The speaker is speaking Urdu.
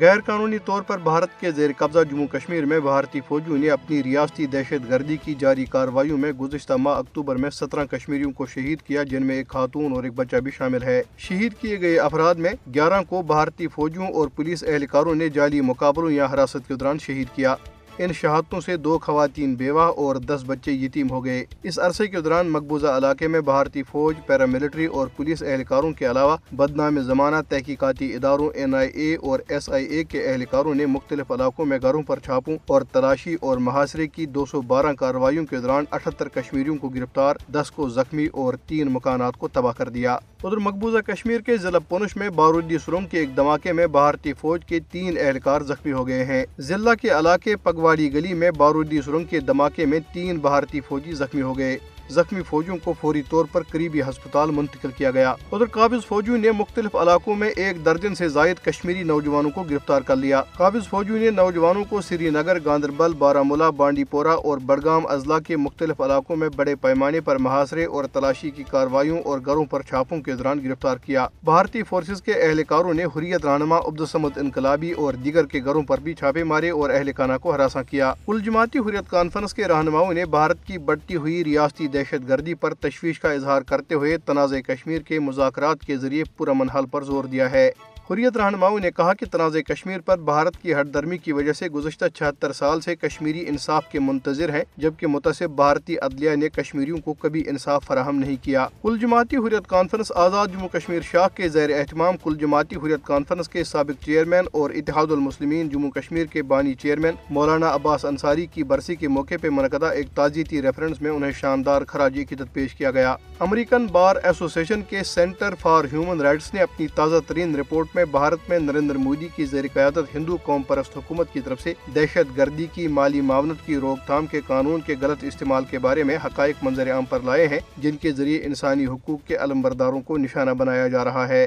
غیر قانونی طور پر بھارت کے زیر قبضہ جموں کشمیر میں بھارتی فوجیوں نے اپنی ریاستی دہشت گردی کی جاری کارروائیوں میں گزشتہ ماہ اکتوبر میں سترہ کشمیریوں کو شہید کیا، جن میں ایک خاتون اور ایک بچہ بھی شامل ہے۔ شہید کیے گئے افراد میں گیارہ کو بھارتی فوجیوں اور پولیس اہلکاروں نے جعلی مقابلوں یا حراست کے دوران شہید کیا۔ ان شہادتوں سے دو خواتین بیوہ اور دس بچے یتیم ہو گئے۔ اس عرصے کے دوران مقبوضہ علاقے میں بھارتی فوج، پیراملٹری اور پولیس اہلکاروں کے علاوہ بدنام زمانہ تحقیقاتی اداروں این آئی اے اور ایس آئی اے کے اہلکاروں نے مختلف علاقوں میں گھروں پر چھاپوں اور تلاشی اور محاصرے کی دو سو بارہ کارروائیوں کے دوران اٹھتر کشمیریوں کو گرفتار، دس کو زخمی اور تین مکانات کو تباہ کر دیا۔ ادھر مقبوضہ کشمیر کے ضلع پونش میں بارودی سرنگ کے ایک دھماکے میں بھارتی فوج کے تین اہلکار زخمی ہو گئے ہیں۔ ضلع کے علاقے پگواڑی گلی میں بارودی سرنگ کے دھماکے میں تین بھارتی فوجی زخمی ہو گئے۔ زخمی فوجیوں کو فوری طور پر قریبی ہسپتال منتقل کیا گیا۔ ادھر قابض فوجیوں نے مختلف علاقوں میں ایک درجن سے زائد کشمیری نوجوانوں کو گرفتار کر لیا۔ قابض فوجیوں نے نوجوانوں کو سری نگر، گاندربل بارہ بانڈی پورہ اور بڑگام اضلاع کے مختلف علاقوں میں بڑے پیمانے پر محاصرے اور تلاشی کی کاروائیوں اور گھروں پر چھاپوں کے دوران گرفتار کیا۔ بھارتی فورسز کے اہلکاروں نے حریت رہنما عبدالسمد انقلابی اور دیگر کے گھروں پر بھی چھاپے مارے اور اہلکانہ کو ہراساں کیا۔ کل جماعتی حریت کانفرنس کے رہنماؤں نے بھارت کی بڑھتی ہوئی ریاستی دہشت دہشت گردی پر تشویش کا اظہار کرتے ہوئے تنازع کشمیر کے مذاکرات کے ذریعے پورا حل پر زور دیا ہے۔ حریت رہنماؤں نے کہا کہ تنازع کشمیر پر بھارت کی ہٹ درمی کی وجہ سے گزشتہ چھہتر سال سے کشمیری انصاف کے منتظر ہیں، جبکہ متصب بھارتی عدلیہ نے کشمیریوں کو کبھی انصاف فراہم نہیں کیا۔ کل جماعتی حریت کانفرنس آزاد جموں کشمیر شاہ کے زیر اہتمام کل جماعتی حریت کانفرنس کے سابق چیئرمین اور اتحاد المسلمین جموں کشمیر کے بانی چیئرمین مولانا عباس انصاری کی برسی کے موقع پہ منعقدہ ایک تعزیتی ریفرنس میں انہیں شاندار خراج عقیدت پیش کیا گیا۔ امریکن بار ایسوسیشن کے سینٹر فار ہیومن رائٹس نے اپنی تازہ ترین رپورٹ میں بھارت میں نریندر مودی کی زیر قیادت ہندو قوم پرست حکومت کی طرف سے دہشت گردی کی مالی معاونت کی روک تھام کے قانون کے غلط استعمال کے بارے میں حقائق منظر عام پر لائے ہیں، جن کے ذریعے انسانی حقوق کے علم برداروں کو نشانہ بنایا جا رہا ہے۔